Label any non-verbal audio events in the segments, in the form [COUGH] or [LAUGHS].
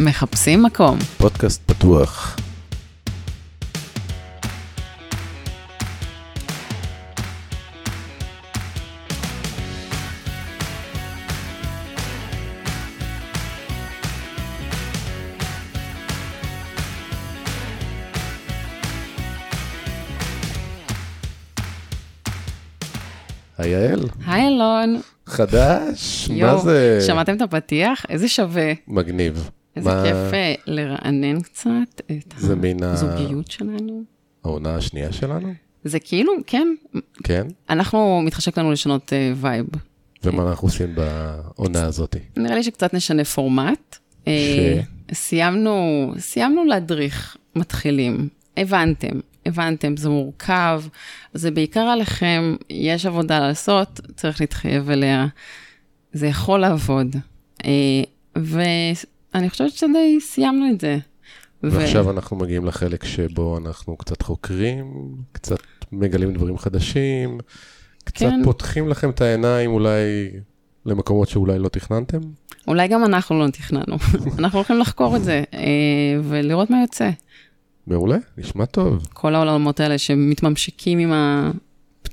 מחפשים מקום. פודקאסט פתוח. היי יעל, היי אלון. חדש? מה יואו, זה? שמעתם את הפתיח? איזה שווה. מגניב. איזה מה- כיף אה, לרענן קצת את ה- הזוגיות שלנו. העונה השנייה שלנו? זה כאילו, כן, כן? אנחנו, מתחשק לנו לשנות אה, vibe. ומה אנחנו עושים בעונה הזאת? נראה לי שקצת נשנה פורמט. אה, סיימנו, סיימנו להדריך מתחילים. הבנתם, הבנתם, זה מורכב, זה בעיקר עליכם, יש עבודה לעשות, צריך להתחייב אליה. זה יכול לעבוד. אה, ואני חושבת שדי סיימנו את זה. ו- ועכשיו אנחנו מגיעים לחלק שבו אנחנו קצת חוקרים, קצת מגלים דברים חדשים, קצת כן. פותחים לכם את העיניים אולי למקומות שאולי לא תכננתם. אולי גם אנחנו לא תכננו. [LAUGHS] אנחנו הולכים לחקור את זה אה, ולראות מה יוצא. מעולה, נשמע טוב. כל העולמות האלה שמתממשקים עם הפתוחים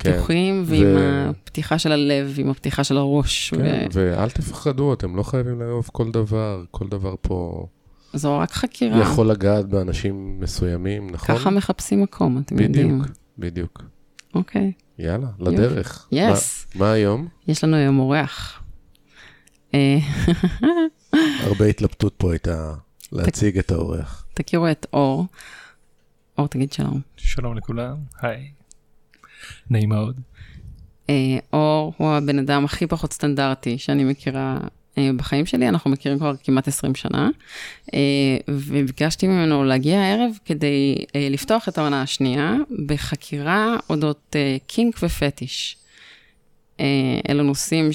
כן, ועם ו- הפתיחה של הלב, ועם הפתיחה של הראש. כן, ואל תפחדו, אתם לא חייבים לאהוב כל דבר, כל דבר פה וזו רק חקירה. יכול לגעת באנשים מסוימים, נכון? ככה מחפשים מקום, אתם יודעים. בדיוק, בדיוק. אוקיי. יאללה, לדרך. יס. מה, מה היום? יש לנו היום אורח. אה, [LAUGHS] הרבה התלבטות פה הייתה להציג את האורח. תכירו את אור. אור, תגיד שלום. שלום לכולם, היי. נעים מאוד. אה, אור הוא הבן אדם הכי פחות סטנדרטי שאני מכירה אה, בחיים שלי, אנחנו מכירים כבר כמעט 20 שנה, אה, וביקשתי ממנו להגיע הערב כדי לפתוח את העונה השנייה בחקירה אודות קינק ופטיש. אלו נושאים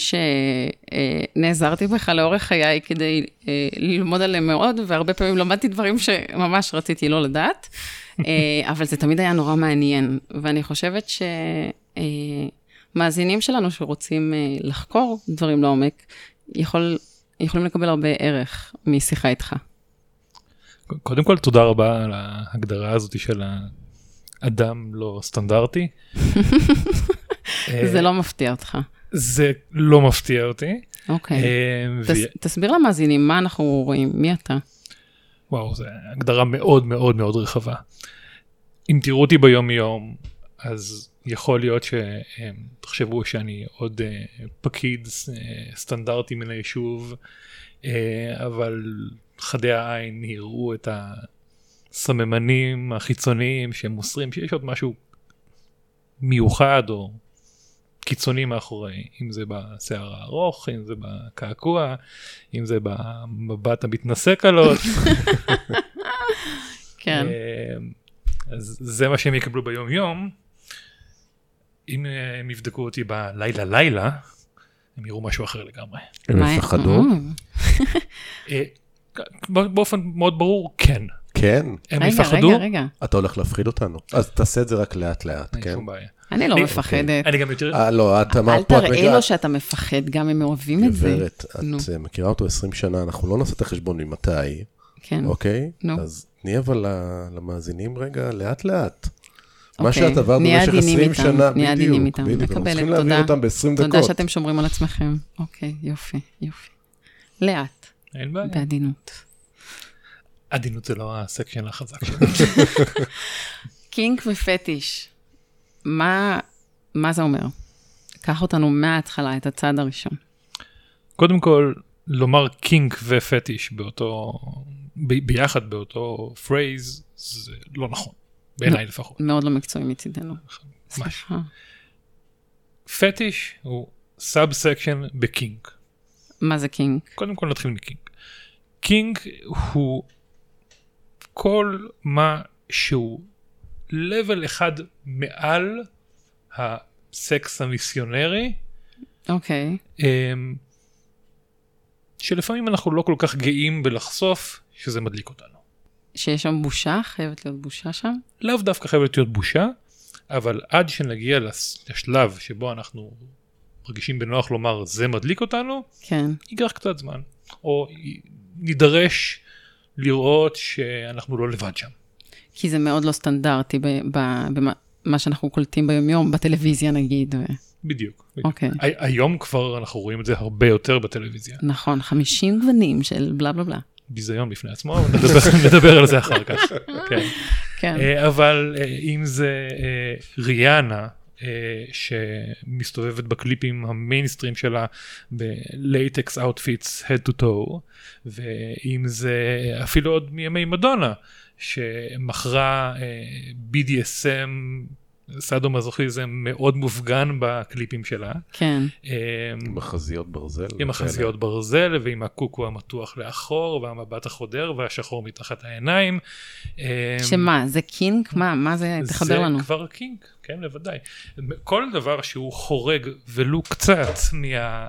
שנעזרתי בך לאורך חיי כדי ללמוד עליהם מאוד, והרבה פעמים למדתי דברים שממש רציתי לא לדעת, אבל זה תמיד היה נורא מעניין, ואני חושבת ש... אה, מאזינים שלנו שרוצים אה, לחקור דברים לעומק, יכול, יכולים לקבל הרבה ערך משיחה איתך. קודם כל תודה רבה על ההגדרה הזאת של האדם לא סטנדרטי. [LAUGHS] אה, זה לא מפתיע אותך. זה לא מפתיע אותי. אוקיי. אה, תס, ו- תסביר למאזינים מה אנחנו רואים, מי אתה? וואו, זו הגדרה מאוד מאוד מאוד רחבה. אם תראו אותי ביום יום, אז יכול להיות שתחשבו שאני עוד אה, פקיד אה, סטנדרטי מן היישוב, אה, אבל חדי העין יראו את הסממנים החיצוניים שמוסרים שיש עוד משהו מיוחד או קיצוני מאחורי, אם זה בשיער הארוך, אם זה בקעקוע, אם זה במבט המתנשא קלות. [LAUGHS] כן. אה, אז זה מה שהם יקבלו ביום יום. אם אה, הם יבדקו אותי בלילה לילה, הם יראו משהו אחר לגמרי. הם יפחדו? אה, אה, באופן מאוד ברור, כן. כן. הם רגע, יפחדו, רגע, רגע. אתה הולך להפחיד אותנו. אז תעשה את זה רק לאט לאט, אין כן? שום בעיה. אני לא אני- מפחדת. אני גם יותר, אה, לא, את אל אמרת פה, את תראה לו שאתה מפחד, גם הם אוהבים את זה. גברת, נו. את אה, מכירה אותו 20 שנה, אנחנו לא נעשה את החשבון ממתי, כן. אוקיי? נו. אז תני אבל ל- למאזינים רגע, לאט לאט. מה אוקיי, שאת עברת במשך עדינים 20 איתם, שנה, נהיה עדינים בדיוק, איתם. בדיוק. אנחנו מקבלת, צריכים להעביר תודה. אותם ב-20 דקות. תודה שאתם שומרים על עצמכם. אוקיי, יופי, יופי. לאט, אין בעיה. בעדינות. עדינות זה לא ה section החזק שלי. kink ופטיש, מה, מה זה אומר? קח אותנו מההתחלה, את הצעד הראשון. קודם כל, לומר kink ופטיש באותו, ב- ביחד באותו phrase, זה לא נכון. בעיניי לפחות. מאוד לא מקצועי מצידנו. סליחה. פטיש הוא sub section ב kink. מה זה kink? קודם כל נתחיל מ kink. kink הוא כל מה שהוא level אחד מעל הסקס המיסיונרי, אוקיי. אמ, שלפעמים אנחנו לא כל כך גאים בלחשוף שזה מדליק אותנו. שיש שם בושה? חייבת להיות בושה שם? לאו דווקא חייבת להיות בושה, אבל עד שנגיע לשלב שבו אנחנו מרגישים בנוח לומר זה מדליק אותנו, כן. ייקח קצת זמן. או נידרש לראות שאנחנו לא לבד שם. כי זה מאוד לא סטנדרטי במה מה שאנחנו קולטים ביומיום, בטלוויזיה נגיד. ו... בדיוק. אוקיי. הי- היום כבר אנחנו רואים את זה הרבה יותר בטלוויזיה. נכון, 50 גוונים של בלה בלה בלה. ביזיון בפני עצמו, אבל נדבר, [LAUGHS] נדבר על זה אחר כך. [LAUGHS] כן. כן. אה, אבל אה, אם זה אה, ריאנה. אה, שמסתובבת בקליפים המיינסטרים שלה ב latex outfits head to toe ואם זה אפילו עוד מימי מדונה שמכרה אה, BDSM סאדו מזוכיזם מאוד מופגן בקליפים שלה. כן. אה, עם החזיות ברזל. עם החזיות ברזל ועם הקוקו המתוח לאחור והמבט החודר והשחור מתחת העיניים. אה, שמה, זה קינק? מה, מה זה? תחבר לנו. זה כבר קינק, כן, בוודאי. כל דבר שהוא חורג ולו קצת מה...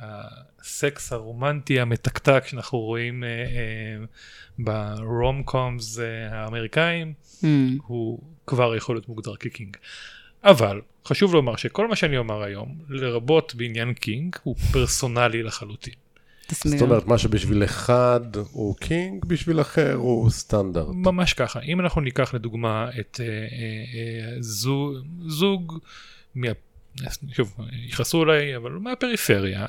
הסקס הרומנטי המתקתק שאנחנו רואים אה, אה, ברום קומס אה, האמריקאים, Hmm, הוא כבר יכול להיות מוגדר כ kink. אבל חשוב לומר שכל מה שאני אומר היום, לרבות בעניין kink, הוא פרסונלי לחלוטין. תסביר. זאת אומרת, מה שבשביל אחד הוא kink, בשביל אחר הוא סטנדרט. ממש ככה. אם אנחנו ניקח לדוגמה את אה, אה, אה, זוג, זוג מה... שוב, יכעסו עליי, אבל מהפריפריה,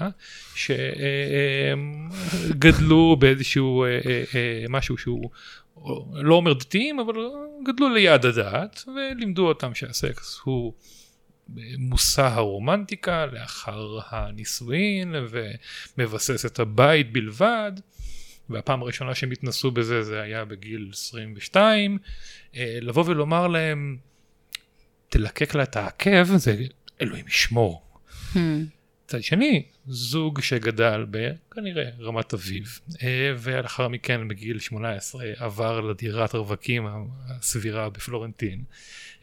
שגדלו באיזשהו אה, אה, אה, משהו שהוא לא אומר דתיים, אבל גדלו ליד הדת, ולימדו אותם שהסקס הוא מושא הרומנטיקה לאחר הנישואין, ומבסס את הבית בלבד. והפעם הראשונה שהם התנסו בזה זה היה בגיל 22. אה, לבוא ולומר להם, תלקק לה את העקב, זה אלוהים ישמור. Hmm, מצד שני, זוג שגדל בכנראה רמת אביב, אה, ולאחר מכן בגיל 18 עבר לדירת הרווקים הסבירה בפלורנטין.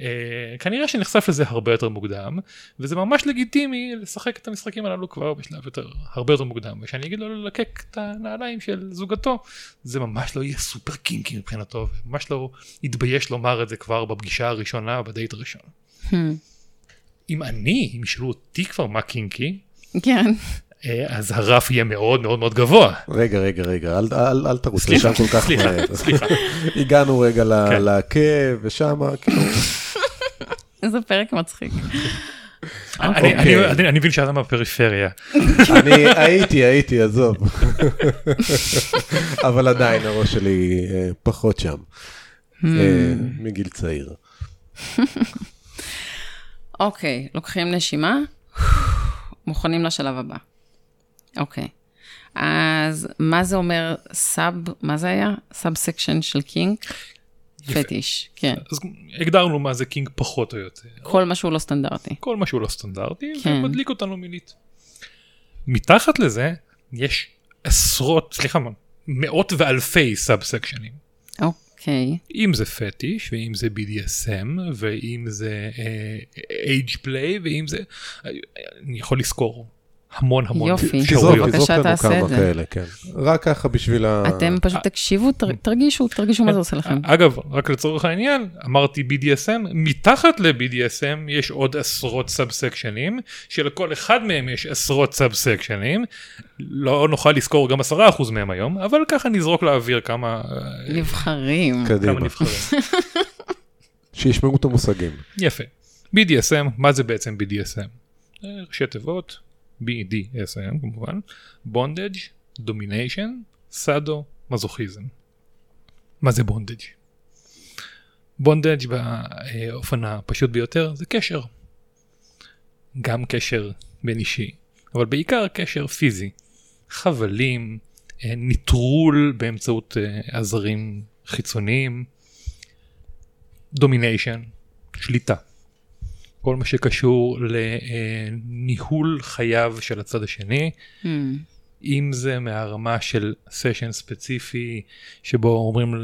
אה, כנראה שנחשף לזה הרבה יותר מוקדם, וזה ממש לגיטימי לשחק את המשחקים הללו כבר בשלב יותר, הרבה יותר מוקדם. וכשאני אגיד לו ללקק את הנעליים של זוגתו, זה ממש לא יהיה סופר קינקי מבחינתו, וממש לא יתבייש לומר את זה כבר בפגישה הראשונה, בדייט הראשון. אם אני, אם ישאלו אותי כבר מה קינקי, כן. אה, אז הרף יהיה מאוד מאוד מאוד גבוה. רגע, רגע, רגע, אל, אל, אל תרוץ סליחה, לשם כל כך סליחה, מהר. סליחה. [LAUGHS] הגענו רגע ל- כן. לעקב, ושמה, כאילו, איזה פרק מצחיק. אני- אוקיי. אני- אני אני מבין שאתה מהפריפריה. אני הייתי, הייתי, עזוב. [LAUGHS] אבל עדיין הראש שלי אה, פחות שם, Hmm. אה, מגיל צעיר. [LAUGHS] אוקיי, לוקחים נשימה, מוכנים לשלב הבא. אוקיי. אז מה זה אומר sub, מה זה היה? sub section של kink? פטיש, כן. אז הגדרנו מה זה kink פחות או יותר. כל מה שהוא לא סטנדרטי. כל מה שהוא לא סטנדרטי, כן. ומדליק אותנו מינית. מתחת לזה יש עשרות, סליחה, מאות ואלפי sub סקשנים. אוקיי. אם זה פטיש, ואם זה BDSM, ואם זה age play, ואם זה... אני יכול לזכור המון המון יופי. תזרוק. בבקשה, לנו תעשה כמה את זה. כאלה, כן. רק ככה בשביל ה... אתם פשוט תקשיבו, תר- תרגישו, תרגישו מה זה עושה לכם. אגב, רק לצורך העניין, אמרתי BDSM, מתחת ל-BDSM יש עוד עשרות סאב סקשנים, שלכל אחד מהם יש עשרות סאב סקשנים, לא נוכל לזכור גם עשרה אחוז מהם היום, אבל ככה נזרוק לאוויר כמה, אה, נבחרים. כמה קדימה, נבחרים. [LAUGHS] שישמעו את המושגים. יפה. BDSM, מה זה בעצם BDSM? אה, ראשי תיבות, BDSM כמובן, bondage, domination, סאדו, מזוכיזם. מה זה bondage? bondage באופן הפשוט ביותר זה קשר. גם קשר בין אישי, אבל בעיקר קשר פיזי. חבלים, אה, ניטרול באמצעות אה, עזרים חיצוניים, domination, שליטה. כל מה שקשור לניהול חייו של הצד השני, Hmm, אם זה מהרמה של סשן ספציפי שבו אומרים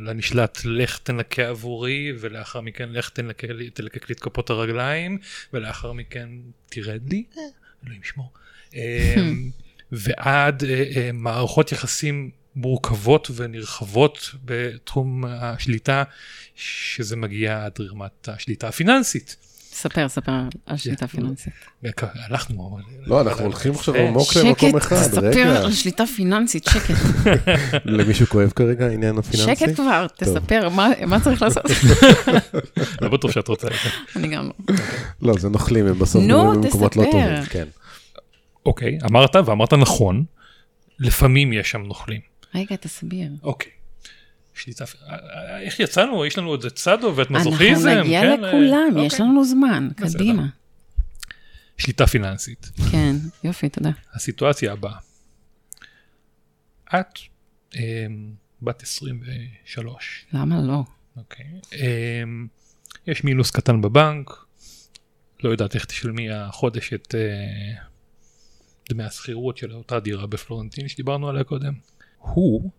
לנשלט לך תנקה עבורי ולאחר מכן לך תנקה תלקק לי את כפות הרגליים ולאחר מכן תרד לי, אה, אלוהים ישמור. אמ, ועד אה, אה, מערכות יחסים מורכבות ונרחבות בתחום השליטה שזה מגיע עד רמת השליטה הפיננסית. ספר, ספר על שליטה פיננסית. הלכנו. לא, אנחנו הולכים עכשיו אה, עמוק שקט, למקום אחד, תספר רגע. על שליטה פיננסית, שקט. [LAUGHS] למישהו כואב כרגע העניין הפיננסי? שקט כבר, תספר, מה- מה צריך לעשות? [LAUGHS] לא בטוח שאת רוצה את זה. אני גם לא. [LAUGHS] לא, זה נוכלים, הם בסוף במקומות לא תספר. טובים, כן. אוקיי, אמרת ואמרת נכון, לפעמים יש שם נוכלים. רגע, תסביר. אוקיי. שליטה, אה, אה, איך יצאנו? יש לנו את צדו ואת אנחנו מזוכיזם. נגיע כן, לכולם, אה, יש אוקיי. לנו זמן, בסדר. קדימה. שליטה פיננסית. כן, יופי, תודה. הסיטואציה הבאה. את אה, בת 23, למה לא? אוקיי. אה, יש מינוס קטן בבנק, לא יודעת איך תשלמי החודש את אה, דמי השכירות של אותה דירה בפלורנטין שדיברנו עליה קודם. הוא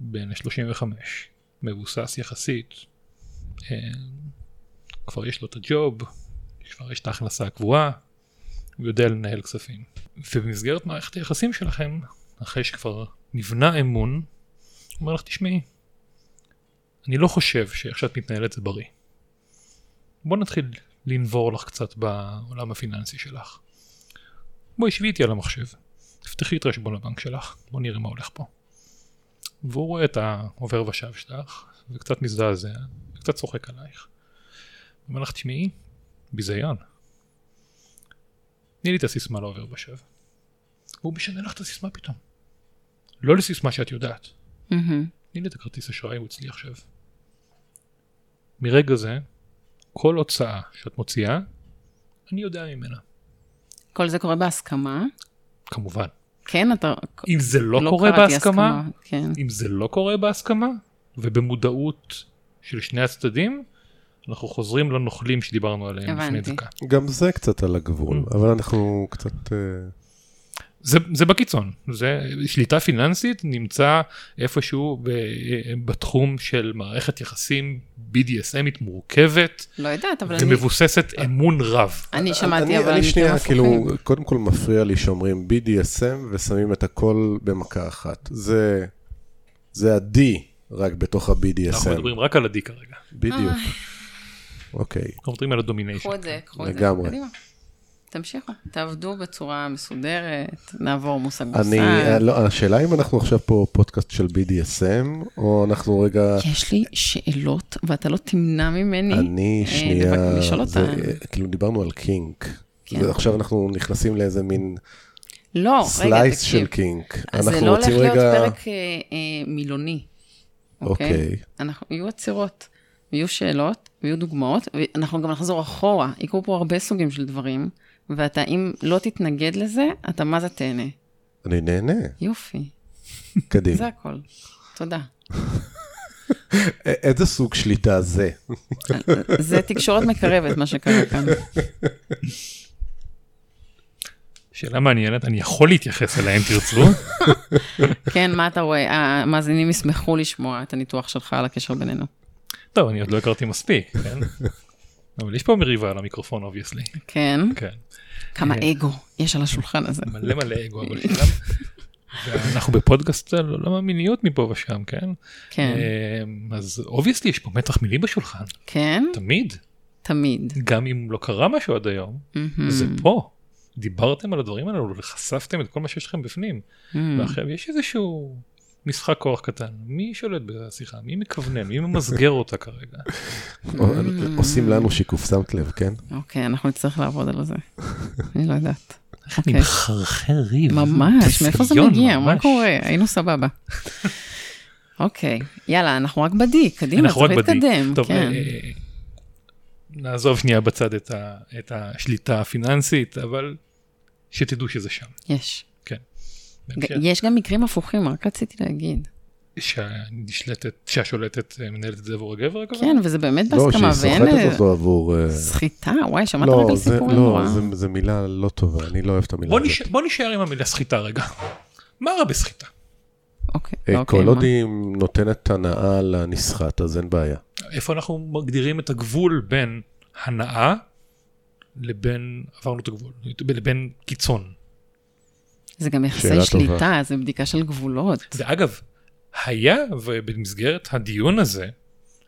בן 35, מבוסס יחסית, אה, כבר יש לו את הג'וב, כבר יש את ההכנסה הקבועה, הוא יודע לנהל כספים. ובמסגרת מערכת היחסים שלכם, אחרי שכבר נבנה אמון, הוא אומר לך, תשמעי, אני לא חושב שאיך שאת מתנהלת זה בריא. בוא נתחיל לנבור לך קצת בעולם הפיננסי שלך. בואי שבי איתי על המחשב, תפתחי את חשבון הבנק שלך, בוא נראה מה הולך פה. והוא רואה את העובר ושב שלך, וקצת מזדעזע, וקצת צוחק עלייך. הוא אומר לך, תשמעי, ביזיון. תני לי את הסיסמה לעובר ושב. והוא משנה לך את הסיסמה פתאום. לא לסיסמה שאת יודעת. תני לי את הכרטיס אשראי, הוא אצלי עכשיו. מרגע זה, כל הוצאה שאת מוציאה, אני יודע ממנה. כל זה קורה בהסכמה? כמובן. כן, אתה... אם זה לא, לא קורה בהסכמה, הסכמה, כן. אם זה לא קורה בהסכמה, ובמודעות של שני הצדדים, אנחנו חוזרים לנוכלים שדיברנו עליהם לפני הבנתי. דקה. גם זה קצת על הגבול, Mm. אבל אנחנו קצת... אה, זה, זה בקיצון, זה שליטה פיננסית נמצא איפשהו ב, בתחום של מערכת יחסים BDSMית מורכבת לא יודעת, אבל אני... ומבוססת אמון רב. אני שמעתי, אני- אבל אני אני שנייה, כאילו. קודם כל מפריע לי שאומרים BDSM ושמים את הכל במכה אחת. זה... זה ה-D רק בתוך אנחנו ה-BDSM. מדברים רק על ה-D כרגע, בדיוק. אוקיי. אנחנו מדברים על הדומיניישן. קחו את זה, קחו את זה. לגמרי. תמשיכו, תעבדו בצורה מסודרת, נעבור מושג אני, מושג. אה, לא, השאלה אם אנחנו עכשיו פה פודקאסט של BDSM, או אנחנו רגע... יש לי שאלות, ואתה לא תמנע ממני. אני אה, שנייה, לבק- לשאול זה, אותה. כאילו דיברנו על קינק. כן. ועכשיו אנחנו נכנסים לאיזה מין לא, רגע, slice של תקשיב. קינק. אז זה לא הולך רוצים להיות רגע... פרק אה, אה, מילוני, אוקיי? אוקיי. אנחנו, יהיו עצירות, ויהיו שאלות, ויהיו דוגמאות, ואנחנו גם נחזור אחורה. יקרו פה הרבה סוגים של דברים, ואתה, אם לא תתנגד לזה, אתה מה זה תהנה. אני נהנה, יופי, קדימה. זה הכל. תודה. איזה סוג שליטה זה? זה תקשורת מקרבת, מה שקרה כאן. שאלה מעניינת, אני יכול להתייחס אליה אם תרצו. כן, מה אתה רואה? המאזינים ישמחו לשמוע את הניתוח שלך על הקשר בינינו. טוב, אני עוד לא הכרתי מספיק, כן? אבל יש פה מריבה על המיקרופון, obviously. כן? כן. כמה אגו יש על השולחן הזה. מלא מלא אגו, אבל שאלה... ואנחנו בפודקאסט על עולם המיניות מפה ושם, כן? כן, אמ, אז obviously יש פה מתח מיני בשולחן, כן, תמיד. תמיד. גם אם לא קרה משהו עד היום. זה פה. דיברתם על הדברים האלו וחשפתם את כל מה שיש לכם בפנים. ועכשיו יש איזשהו משחק כוח קטן. מי שולט בשיחה? מי מכוונן? מי ממסגר אותה כרגע? עושים לנו שיקוף, שמת לב, כן? אוקיי, אנחנו נצטרך לעבוד על זה. אני לא יודעת. איך אני. מחרחר ריב. ממש, מאיפה זה מגיע? מה. קורה? היינו סבבה. אוקיי, יאללה, אנחנו רק בדי, קדימה, אנחנו צריך. להתקדם. טוב, כן. אה, נעזוב שנייה בצד את השליטה הפיננסית, אבל שתדעו שזה שם. יש. כן. יש גם מקרים הפוכים, רק רציתי להגיד. שהנשלטת, שהשולטת אה, מנהלת את זה עבור הגבר? כן, וזה באמת לא, בהסכמה, שהיא ואין... סוחטת אותו עבור... אה, סחיטה, וואי, שמעת רק לא, על זה- סיפורים לא, נורא. זה- זה מילה לא טובה, אני לא אוהב את המילה בוא, הזאת. נש... בוא נשאר עם המילה סחיטה רגע. [LAUGHS] מה רע בסחיטה? אוקיי, אה, אוקיי, כל? עוד היא נותנת הנאה לנסחט, אז אין בעיה. איפה אנחנו מגדירים את הגבול בין הנאה לבין, עברנו את הגבול, לבין קיצון. זה גם יחסי שאלה טובה. שליטה, זה בדיקה של גבולות. ואגב, היה ובמסגרת הדיון הזה,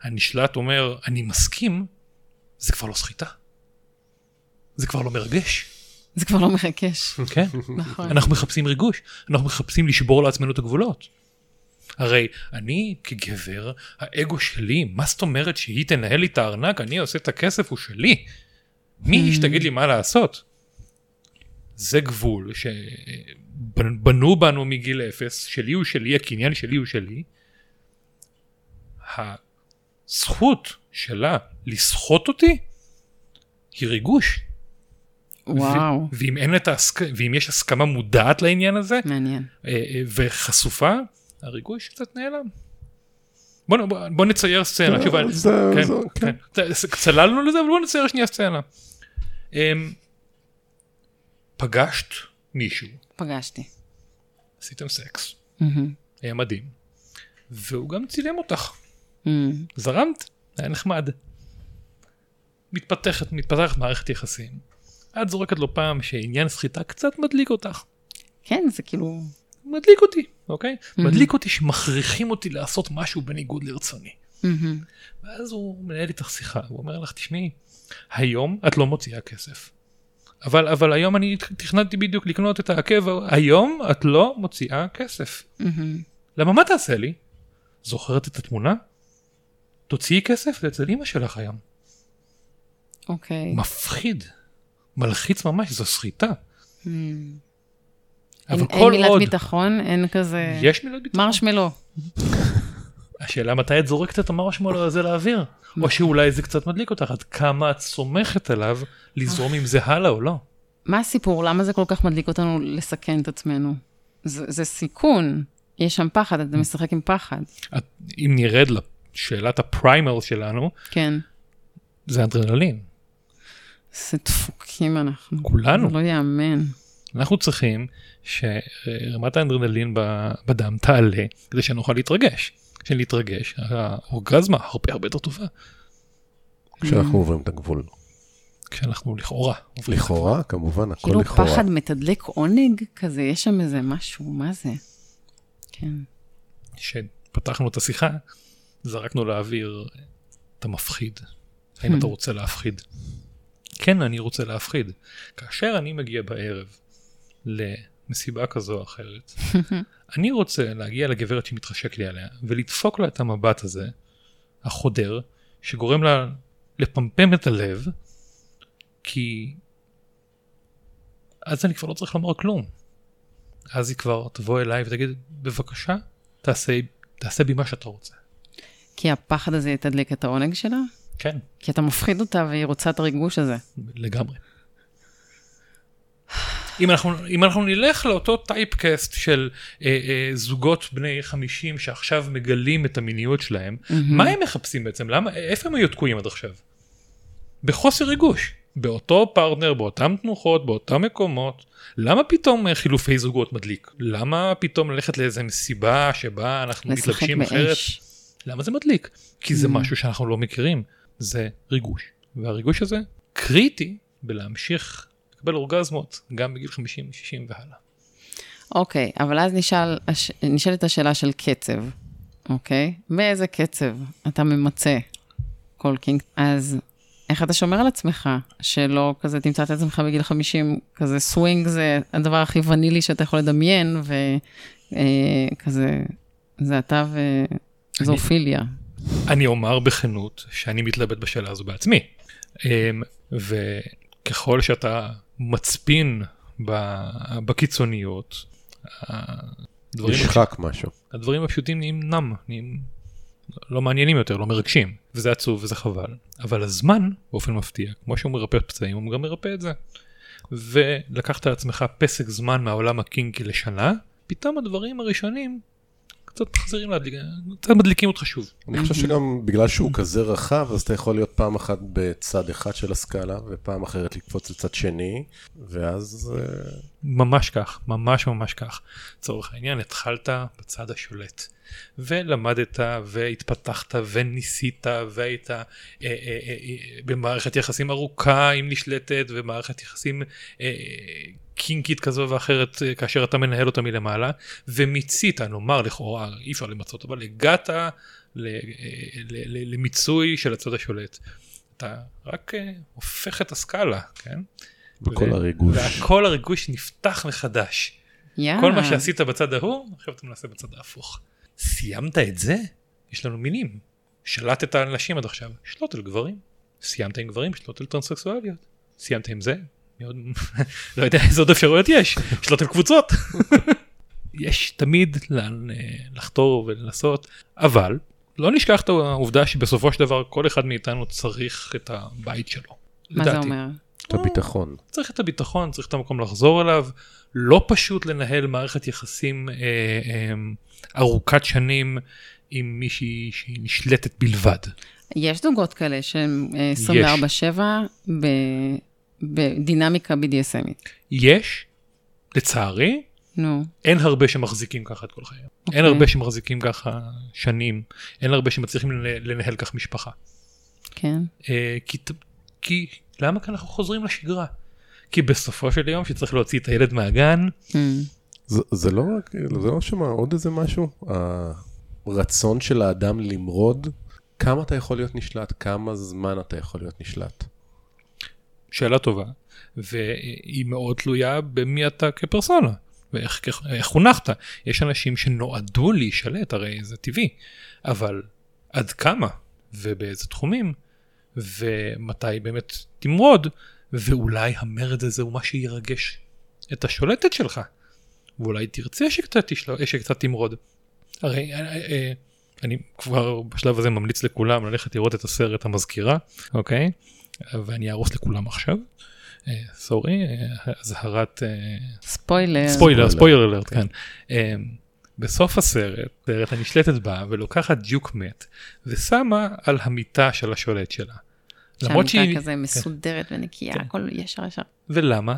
הנשלט אומר, אני מסכים, זה כבר לא סחיטה. זה כבר לא מרגש. זה כבר לא מרגש. [LAUGHS] כן. נכון. אנחנו מחפשים ריגוש, אנחנו מחפשים לשבור לעצמנו את הגבולות. הרי אני כגבר, האגו שלי, מה זאת אומרת שהיא תנהל לי את הארנק, אני עושה את הכסף, הוא שלי. מי היא שתגיד לי מה לעשות? זה גבול שבנו בנו מגיל אפס, שלי הוא שלי, הקניין שלי הוא שלי. הזכות שלה לסחוט אותי היא ריגוש. וואו, ו- ואם אין את ההסכ... ואם יש הסכמה מודעת לעניין הזה מעניין. אה, אה, וחשופה, הריגוש קצת נעלם. בוא, בוא, בוא נצייר סצנה, שוב, אני- זה- כן, זה- כן. ת- צללנו לזה, אבל בוא נצייר שנייה סצנה. פגשת מישהו, פגשתי. עשיתם סקס, מהמם. היה מדהים, והוא גם צילם אותך, מהמם. זרמת, היה נחמד. מתפתחת, מתפתחת מערכת יחסים. את זורקת לו פעם שעניין סחיטה קצת מדליק אותך. כן, זה כאילו... מדליק אותי, אוקיי? מהמם. מדליק אותי שמכריחים אותי לעשות משהו בניגוד לרצוני. מהמם. ואז הוא מנהל איתך שיחה, הוא אומר לך, תשמעי, היום את לא מוציאה כסף. אבל, אבל היום אני תכננתי בדיוק לקנות את העקב, היום את לא מוציאה כסף. מהמם. למה מה תעשה לי? זוכרת את התמונה? תוציאי כסף אצל אמא שלך היום. אוקיי. מפחיד. מלחיץ ממש, זו סחיטה. מהמם. אבל אין- כל אין מילת עוד ביטחון, אין כזה... יש מילות ביטחון, מרשמלו. [LAUGHS] השאלה מתי את זורקת את המרשמלו הזה לאוויר, או שאולי זה קצת מדליק אותך, עד כמה את סומכת עליו לזרום עם זה הלאה או לא. מה הסיפור? למה זה כל כך מדליק אותנו לסכן את עצמנו? זה, זה סיכון. יש שם פחד, אתה משחק עם פחד. את- אם נרד לשאלת הפריימר שלנו, כן. זה אדרנלין. איזה דפוקים אנחנו. כולנו. זה לא ייאמן. אנחנו צריכים שרמת האדרנלין בדם תעלה כדי שנוכל להתרגש. כשנתרגש, האורגזמה הרבה הרבה יותר טובה. כשאנחנו עוברים את הגבול. כשאנחנו לכאורה. לכאורה, כמובן, הכל כאילו לכאורה. פחד מתדלק עונג כזה, יש שם איזה משהו, מה זה? כן. כשפתחנו את השיחה, זרקנו לאוויר את המפחיד. האם אתה רוצה להפחיד? כן, אני רוצה להפחיד. כאשר אני מגיע בערב למסיבה כזו או אחרת, [LAUGHS] אני רוצה להגיע לגברת שמתחשק לי עליה, ולדפוק לה את המבט הזה, החודר, שגורם לה לפמפם את הלב, כי אז אני כבר לא צריך לומר כלום. אז היא כבר תבוא אליי ותגיד, בבקשה, תעשה, תעשה בי מה שאתה רוצה. כי הפחד הזה יתדלק את העונג שלה? כן, כי אתה מפחיד אותה והיא רוצה את הריגוש הזה. לגמרי. אם אנחנו, אם אנחנו נלך לאותו typecast של אה, אה, זוגות בני 50 שעכשיו מגלים את המיניות שלהם, מה הם מחפשים בעצם? למה, איפה הם היו תקועים עד עכשיו? בחוסר ריגוש. באותו פרטנר, באותם תנוחות, באותם מקומות. למה פתאום אה, חילופי זוגות מדליק? למה פתאום ללכת לאיזה מסיבה שבה אנחנו מתלבשים אחרת? באש. למה זה מדליק? כי זה Mm. משהו שאנחנו לא מכירים, זה ריגוש. והריגוש הזה קריטי בלהמשיך לקבל אורגזמות גם בגיל 50, 60 והלאה. אוקיי, אבל אז נשאל, הש- נשאלת השאלה של קצב, אוקיי? באיזה קצב אתה ממצה כל קינג? אז איך אתה שומר על עצמך, שלא כזה תמצא את עצמך בגיל 50, כזה סווינג זה הדבר הכי ונילי שאתה יכול לדמיין, וכזה, זה אתה וזופיליה. אני אומר בכנות שאני מתלבט בשאלה הזו בעצמי. אמ, וככל שאתה מצפין בקיצוניות, נשחק משהו. הדברים הפשוטים נהיים נם, נהיים לא מעניינים יותר, לא מרגשים, וזה עצוב וזה חבל. אבל הזמן, באופן מפתיע, כמו שהוא מרפא פצעים, הוא גם מרפא את זה. ולקחת לעצמך פסק זמן מהעולם הקינקי לשנה, פתאום הדברים הראשונים קצת מחזירים להדליק, קצת מדליקים אותך שוב. אני חושב שגם בגלל שהוא כזה רחב, אז אתה יכול להיות פעם אחת בצד אחד של הסקאלה, ופעם אחרת לקפוץ לצד שני, ואז... אה, ממש כך, ממש ממש כך. לצורך העניין, התחלת בצד השולט, ולמדת, והתפתחת, וניסית, והיית אה, אה, אה, אה, במערכת יחסים ארוכה עם נשלטת, ומערכת יחסים אה, אה, קינקית כזו ואחרת, אה, כאשר אתה מנהל אותה מלמעלה, ומיצית, נאמר לכאורה, אי אפשר למצות, אבל הגעת ל, אה, ל, ל, למיצוי של הצד השולט. אתה רק אה, הופך את הסקאלה, כן? וכל ו- הריגוש. והכל הריגוש נפתח מחדש. יאה. כל מה שעשית בצד ההוא, עכשיו אתה מנסה בצד ההפוך. סיימת את זה? יש לנו מינים. שלטת על נשים עד עכשיו, שלוט על גברים. סיימת עם גברים, שלוט על טרנסקסואליות. סיימת עם זה? [LAUGHS] לא יודע איזה עוד אפשרויות יש, שלוט על קבוצות. [LAUGHS] יש תמיד לאן אה, לחתור ולנסות, אבל לא נשכח את העובדה שבסופו של דבר כל אחד מאיתנו צריך את הבית שלו. מה זה לדעתי. אומר? את הביטחון. צריך את הביטחון, צריך את המקום לחזור אליו. לא פשוט לנהל מערכת יחסים אה, אה, ארוכת שנים עם מישהי שהיא נשלטת בלבד. יש זוגות כאלה שהם אה, 24-7 ב- בדינמיקה BDSMית. יש, לצערי, נו, אין הרבה שמחזיקים ככה את כל חייהם. אין אוקיי. הרבה שמחזיקים ככה שנים. אין הרבה שמצליחים לנהל, כך משפחה. כן. אה, כי, כי למה כאן אנחנו חוזרים לשגרה? כי בסופו של יום שצריך להוציא את הילד מהגן, Mm. זה, זה לא רק, זה לא שמה עוד איזה משהו? הרצון של האדם למרוד, כמה אתה יכול להיות נשלט, כמה זמן אתה יכול להיות נשלט. שאלה טובה, והיא מאוד תלויה במי אתה כפרסונה, ואיך איך חונכת. יש אנשים שנועדו להישלט, הרי זה טבעי, אבל עד כמה ובאיזה תחומים, ומתי באמת תמרוד, ואולי המרד הזה הוא מה שירגש את השולטת שלך, ואולי תרצה שקצת, תשל... שקצת תמרוד. הרי אה, אה, אני כבר בשלב הזה ממליץ לכולם ללכת לראות את הסרט המזכירה, אוקיי? ואני אהרוס לכולם עכשיו. אה, sorry, אה, אזהרת אה, ספוילר. ספוילר, spoiler. alert, כן. אה, בסוף הסרט, הסרט הנשלטת באה ולוקחת ג'וק מת ושמה על המיטה של השולט שלה. למרות שהמיטה שהיא... כזה מסודרת ונקייה, כן. הכל ישר ישר. ולמה?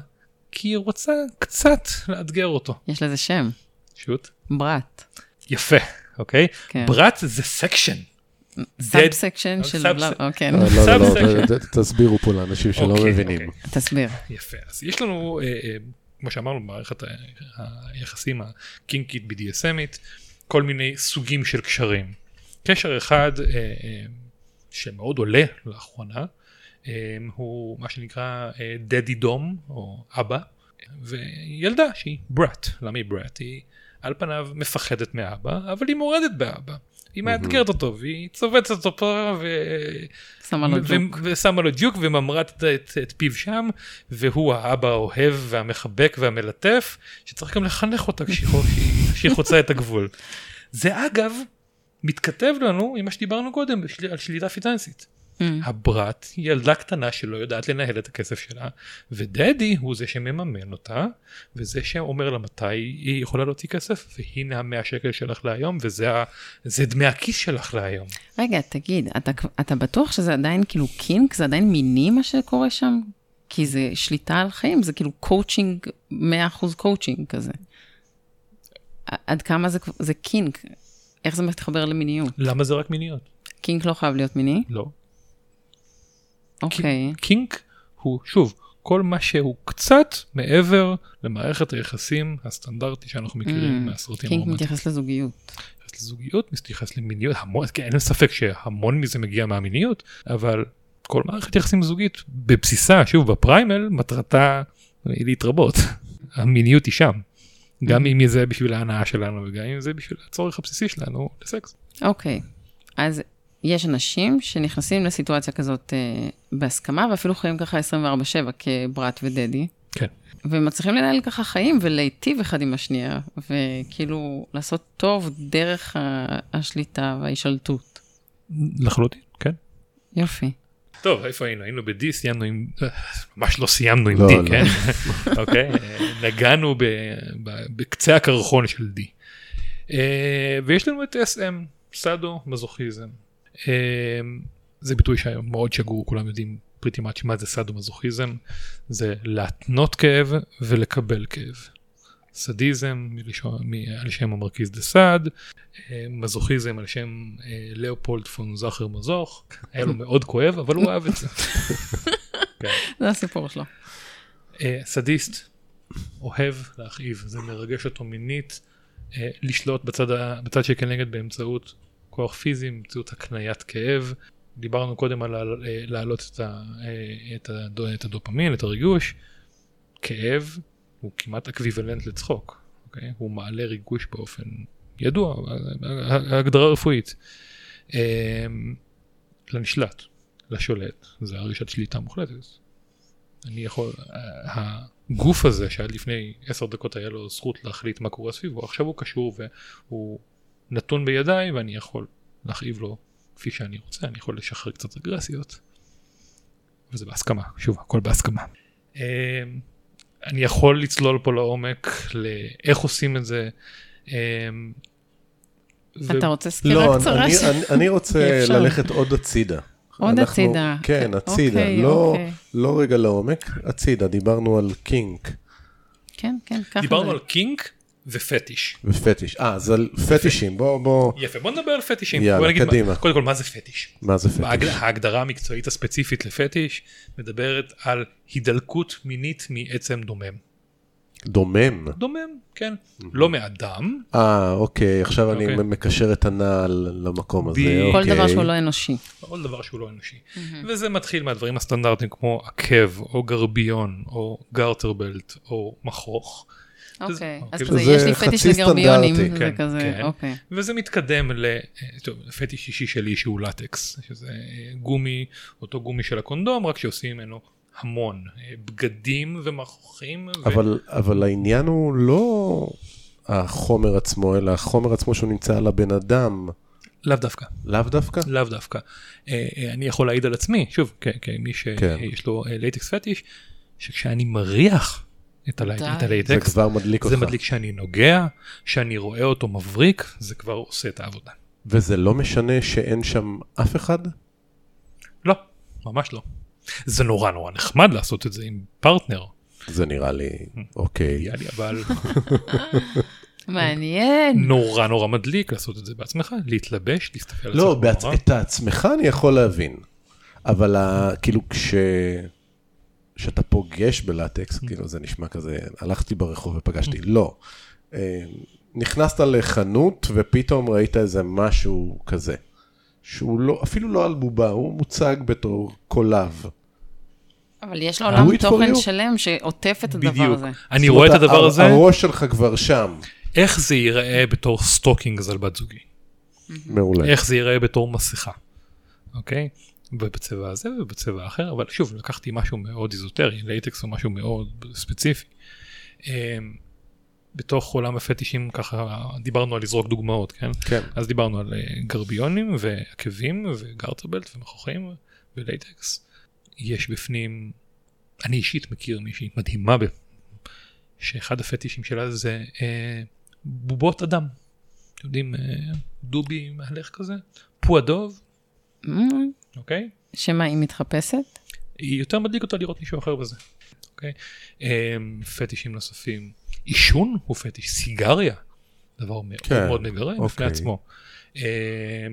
כי היא רוצה קצת לאתגר אותו. יש לזה שם, shoot. brat. יפה, אוקיי? כן. brat זה section. sub section של... אוקיי, לא, לא, לא, לא, תסבירו פה לאנשים שלא אוקיי, מבינים. אוקיי. תסביר. יפה. אז יש לנו, אה, אה, כמו שאמרנו, מערכת ה- היחסים הקינקית BDSMית, כל מיני סוגים של קשרים. קשר אחד אה, אה, שמאוד עולה לאחרונה, אה, הוא מה שנקרא דדי דום, או אבא, וילדה שהיא בראט. למה היא בראט? היא על פניו מפחדת מאבא, אבל היא מורדת באבא. היא מאתגרת אותו, והיא צובצת אותו פה, ו... שמה לו ג'וק. ושמה לו ג'וק וממרה את, את, פיו שם, והוא האבא האוהב והמחבק והמלטף, שצריך גם לחנך אותה כשהיא, חו- כשהיא- [LAUGHS] כשהיא חוצה את הגבול. זה אגב מתכתב לנו עם מה שדיברנו קודם על שליטה פיננסית. Mm. הברת היא ילדה קטנה שלא יודעת לנהל את הכסף שלה, ודדי הוא זה שמממן אותה, וזה שאומר לה מתי היא יכולה להוציא כסף, והנה המאה שקל שלך להיום, וזה ה- דמי הכיס שלך להיום. רגע, תגיד, אתה, אתה בטוח שזה עדיין כאילו קינק? זה עדיין מיני מה שקורה שם? כי זה שליטה על חיים, זה כאילו קואוצ'ינג, 100% קואוצ'ינג כזה. עד כמה זה, זה קינק? איך זה מתחבר למיניות? למה זה רק מיניות? קינק לא חייב להיות מיני? לא. אוקיי. קינק הוא שוב כל מה שהוא קצת מעבר למערכת היחסים הסטנדרטי שאנחנו מכירים אממ, מהסרטים קינק הרומנטיים. מתייחס לזוגיות. מתייחס לזוגיות, מתייחס למיניות, המון, כן, אין ספק שהמון מזה מגיע מהמיניות, אבל כל מערכת יחסים זוגית בבסיסה, שוב בפריימל, מטרתה היא להתרבות. [LAUGHS] המיניות היא שם. גם אם זה בשביל ההנאה שלנו וגם אם זה בשביל הצורך הבסיסי שלנו לסקס. אוקיי, אז יש אנשים שנכנסים לסיטואציה כזאת אה, בהסכמה, ואפילו חיים ככה 24/7 כברת ודדי. כן. ומצליחים לנהל ככה חיים ולהיטיב אחד עם השנייה, וכאילו לעשות טוב דרך השליטה וההישלטות. לחלוטין, כן. יופי. טוב, איפה היינו? היינו ב-D, סיימנו עם... ממש לא סיימנו עם לא, D, לא. כן? [LAUGHS] אוקיי? אה, נגענו ב- ב- בקצה הקרחון של D. אה, ויש לנו את SM, סאדו מזוכיזם. אה, זה ביטוי שמאוד שגור, כולם יודעים פריטי מאץ' מה זה סאדו מזוכיזם. זה להתנות כאב ולקבל כאב. סדיזם מלשון- על שם המרכיז דה סעד, אה, מזוכיזם על שם אה, לאופולד פון זכר מזוך, היה לו מאוד כואב אבל הוא אהב את זה. [LAUGHS] זה הסיפור שלו. אה, סדיסט, אוהב להכאיב, זה מרגש אותו מינית, אה, לשלוט בצד שכנגד באמצעות כוח פיזי, באמצעות הקניית כאב. דיברנו קודם על אה, להעלות את, ה, אה, את, את הדופמין, את הריגוש. כאב הוא כמעט equivalent לצחוק, אוקיי? הוא מעלה ריגוש באופן ידוע, הגדרה רפואית. אה, לנשלט, לשולט, זה הרגשת שליטה מוחלטת. אני יכול, הגוף הזה שעד לפני עשר דקות היה לו זכות להחליט מה קורה סביבו, עכשיו הוא קשור והוא נתון בידיי ואני יכול להכאיב לו כפי שאני רוצה, אני יכול לשחרר קצת אגרסיות. וזה בהסכמה, שוב, הכל בהסכמה. אמ, אני יכול לצלול פה לעומק לאיך עושים את זה. אמ, אתה רוצה סקירה לא, קצרה? אני, רוצה. ללכת עוד הצידה. עוד אנחנו- הצידה. כן, הצידה. אוקיי, לא, אוקיי. לא רגע לעומק, הצידה. דיברנו על קינק כן, כן, ככה דיברנו זה. על קינק ופטיש. ופטיש. אה, אז על פטישים. בוא, בוא, יפה, בוא נדבר על פטישים. יאללה, נגיד מה- קדימה. קודם כל, מה זה פטיש? מה זה פטיש? ההגדרה המקצועית הספציפית לפטיש מדברת על הידלקות מינית מעצם דומם. דומם. דומם, כן. לא מאדם, אה, אוקיי, עכשיו אני אוקיי. מקשר את הנעל למקום הזה. בדיוק. כל אוקיי. דבר שהוא לא אנושי. כל דבר שהוא לא אנושי. וזה מתחיל מהדברים הסטנדרטיים כמו עקב, או גרביון, או גרטרבלט, או מכוך. אוקיי, אז כאילו, כזה, זה יש לי פטיש לגרביונים, סטנדרטי. זה כן, כזה, כן. אוקיי. וזה מתקדם לפטיש אישי שלי שהוא לטקס, שזה אה, גומי, אותו גומי של הקונדום, רק שעושים ממנו המון אה, בגדים ומחוכים. ו- אבל, אבל העניין הוא לא החומר עצמו, אלא החומר עצמו שהוא נמצא על הבן אדם. לאו דווקא, לאו דווקא? לאו דווקא. אה, אני יכול להעיד על עצמי, שוב, כמי כן. שיש לו אה, latex fetish, שכשאני מריח את הלייט- די. את זה ה latex, כבר מדליק זה אותך. מדליק שאני נוגע, שאני רואה אותו מבריק, זה כבר עושה את העבודה. וזה לא משנה שאין שם אף אחד? לא, ממש לא. זה נורא נורא נחמד לעשות את זה עם פרטנר, זה נראה לי, אוקיי. יאללה, אבל [LAUGHS] מעניין. נורא נורא מדליק לעשות את זה בעצמך, להתלבש, להסתכל על לא, עצמך בעצ... במראה. את עצמך אני יכול להבין, אבל. כאילו כש... כשאתה פוגש בלטקס, כאילו זה נשמע כזה, הלכתי ברחוב ופגשתי, לא. אה, נכנסת לחנות ופתאום ראית איזה משהו כזה, שהוא לא, אפילו לא על בובה, הוא מוצג בתור קולב. אבל יש לו עולם תוכן. שלם שעוטף את הדבר בדיוק. הזה. אני זאת רואה את הדבר הר- הזה, הראש שלך כבר שם, איך זה ייראה בתור stockings על בת זוגי, מעולה. איך זה ייראה בתור מסכה, אוקיי? ובצבע הזה ובצבע האחר, אבל שוב, לקחתי משהו מאוד איזוטרי, latex הוא משהו מאוד ספציפי. אמ, בתוך עולם הפטישים ככה דיברנו על לזרוק דוגמאות, כן? כן, אז דיברנו על אה, גרביונים ועקבים ו garter belt ומחוכים ו latex. יש בפנים, אני אישית מכיר מישהי מדהימה, ב- שאחד הפטישים שלה זה אה, בובות אדם. אתם יודעים, אה, דובי מהלך כזה, פועדוב, אמ, אוקיי? שמה, היא מתחפשת? היא יותר מדליק אותה לראות מישהו אחר בזה. אוקיי? אה, פטישים נוספים. עישון הוא פטיש, סיגריה, דבר מאוד כן, מאוד מגרה בפני אוקיי. עצמו. אה,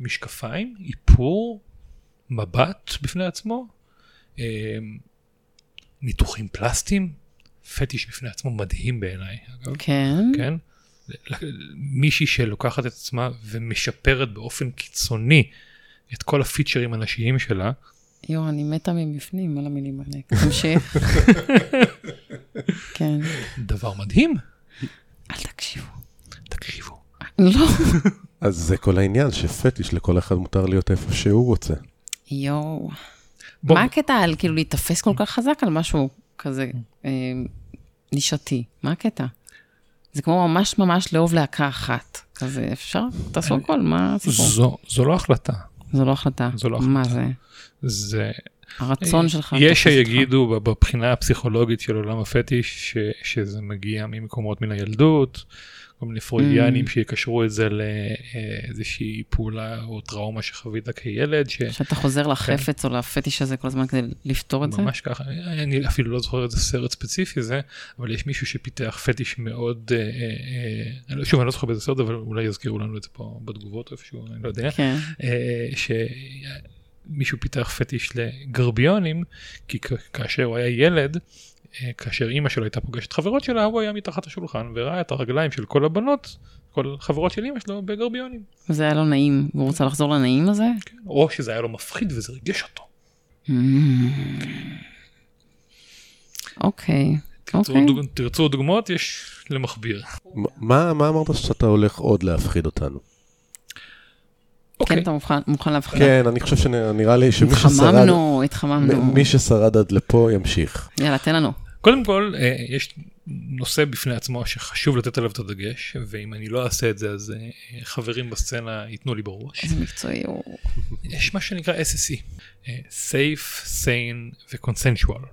משקפיים, איפור, מבט בפני עצמו, אה, ניתוחים פלסטיים, פטיש בפני עצמו מדהים בעיניי, אגב. כן. כן? מישהי שלוקחת את עצמה ומשפרת באופן קיצוני את כל הפיצ'רים הנשיים שלה, יואו, אני מתה מבפנים על המילים האלה. תמשיך. [LAUGHS] כן. דבר מדהים. אל תקשיבו. תקשיבו. לא. [LAUGHS] אז זה כל העניין, שפטיש לכל אחד מותר להיות איפה שהוא רוצה. יואו. בוא, מה הקטע על כאילו להיתפס כל כך חזק על משהו כזה אה, נישתי? מה הקטע? זה כמו ממש ממש לאהוב להקה אחת. כזה אפשר? תעשו הכל, מה הסיפור? זו, זו לא החלטה, זו לא החלטה. זו לא מה החלטה. זה? זה... הרצון שלך. יש. שיגידו בבחינה הפסיכולוגית של עולם הפטיש ש, שזה מגיע ממקומות מן הילדות, כל מיני פרוידיאנים Mm. שיקשרו את זה לאיזושהי פעולה או טראומה שחווית כילד, ש... שאתה חוזר לחפץ או לפטיש הזה כל הזמן כדי לפתור את זה? ממש ככה, אני אפילו לא זוכר איזה סרט ספציפי זה, אבל יש מישהו שפיתח פטיש מאוד, אה, אה, אה, שוב אני לא זוכר באיזה סרט, אבל אולי יזכירו לנו את זה פה בתגובות איפשהו, אני לא יודע, כן. אה, שמישהו פיתח פטיש לגרביונים, כי כאשר הוא היה ילד, כאשר אימא שלו הייתה פוגשת חברות שלה, הוא היה מתחת השולחן וראה את הרגליים של כל הבנות, כל חברות של אימא שלו בגרביונים, וזה היה לו נעים, והוא רוצה לחזור לנעים הזה? כן? או שזה היה לו מפחיד וזה ריגש אותו. אוקיי. תרצו אוקיי. דוגמאות, יש למכביר. מה, מה אמרת שאתה הולך עוד להפחיד אותנו? כן, אוקיי. אתה מוכן- להפחיד? כן, אני חושב שנראה לי שמי ששרד, התחממנו, התחממנו. מי ששרד עד לפה ימשיך. יאללה, תן לנו. קודם כל, אה, יש נושא בפני עצמו שחשוב לתת עליו את הדגש, ואם אני לא אעשה את זה, אז אה, חברים בסצנה ייתנו לי בראש. איזה מקצועי הוא. יש מה שנקרא SSE, אה, Safe, Sane ו-Consensual.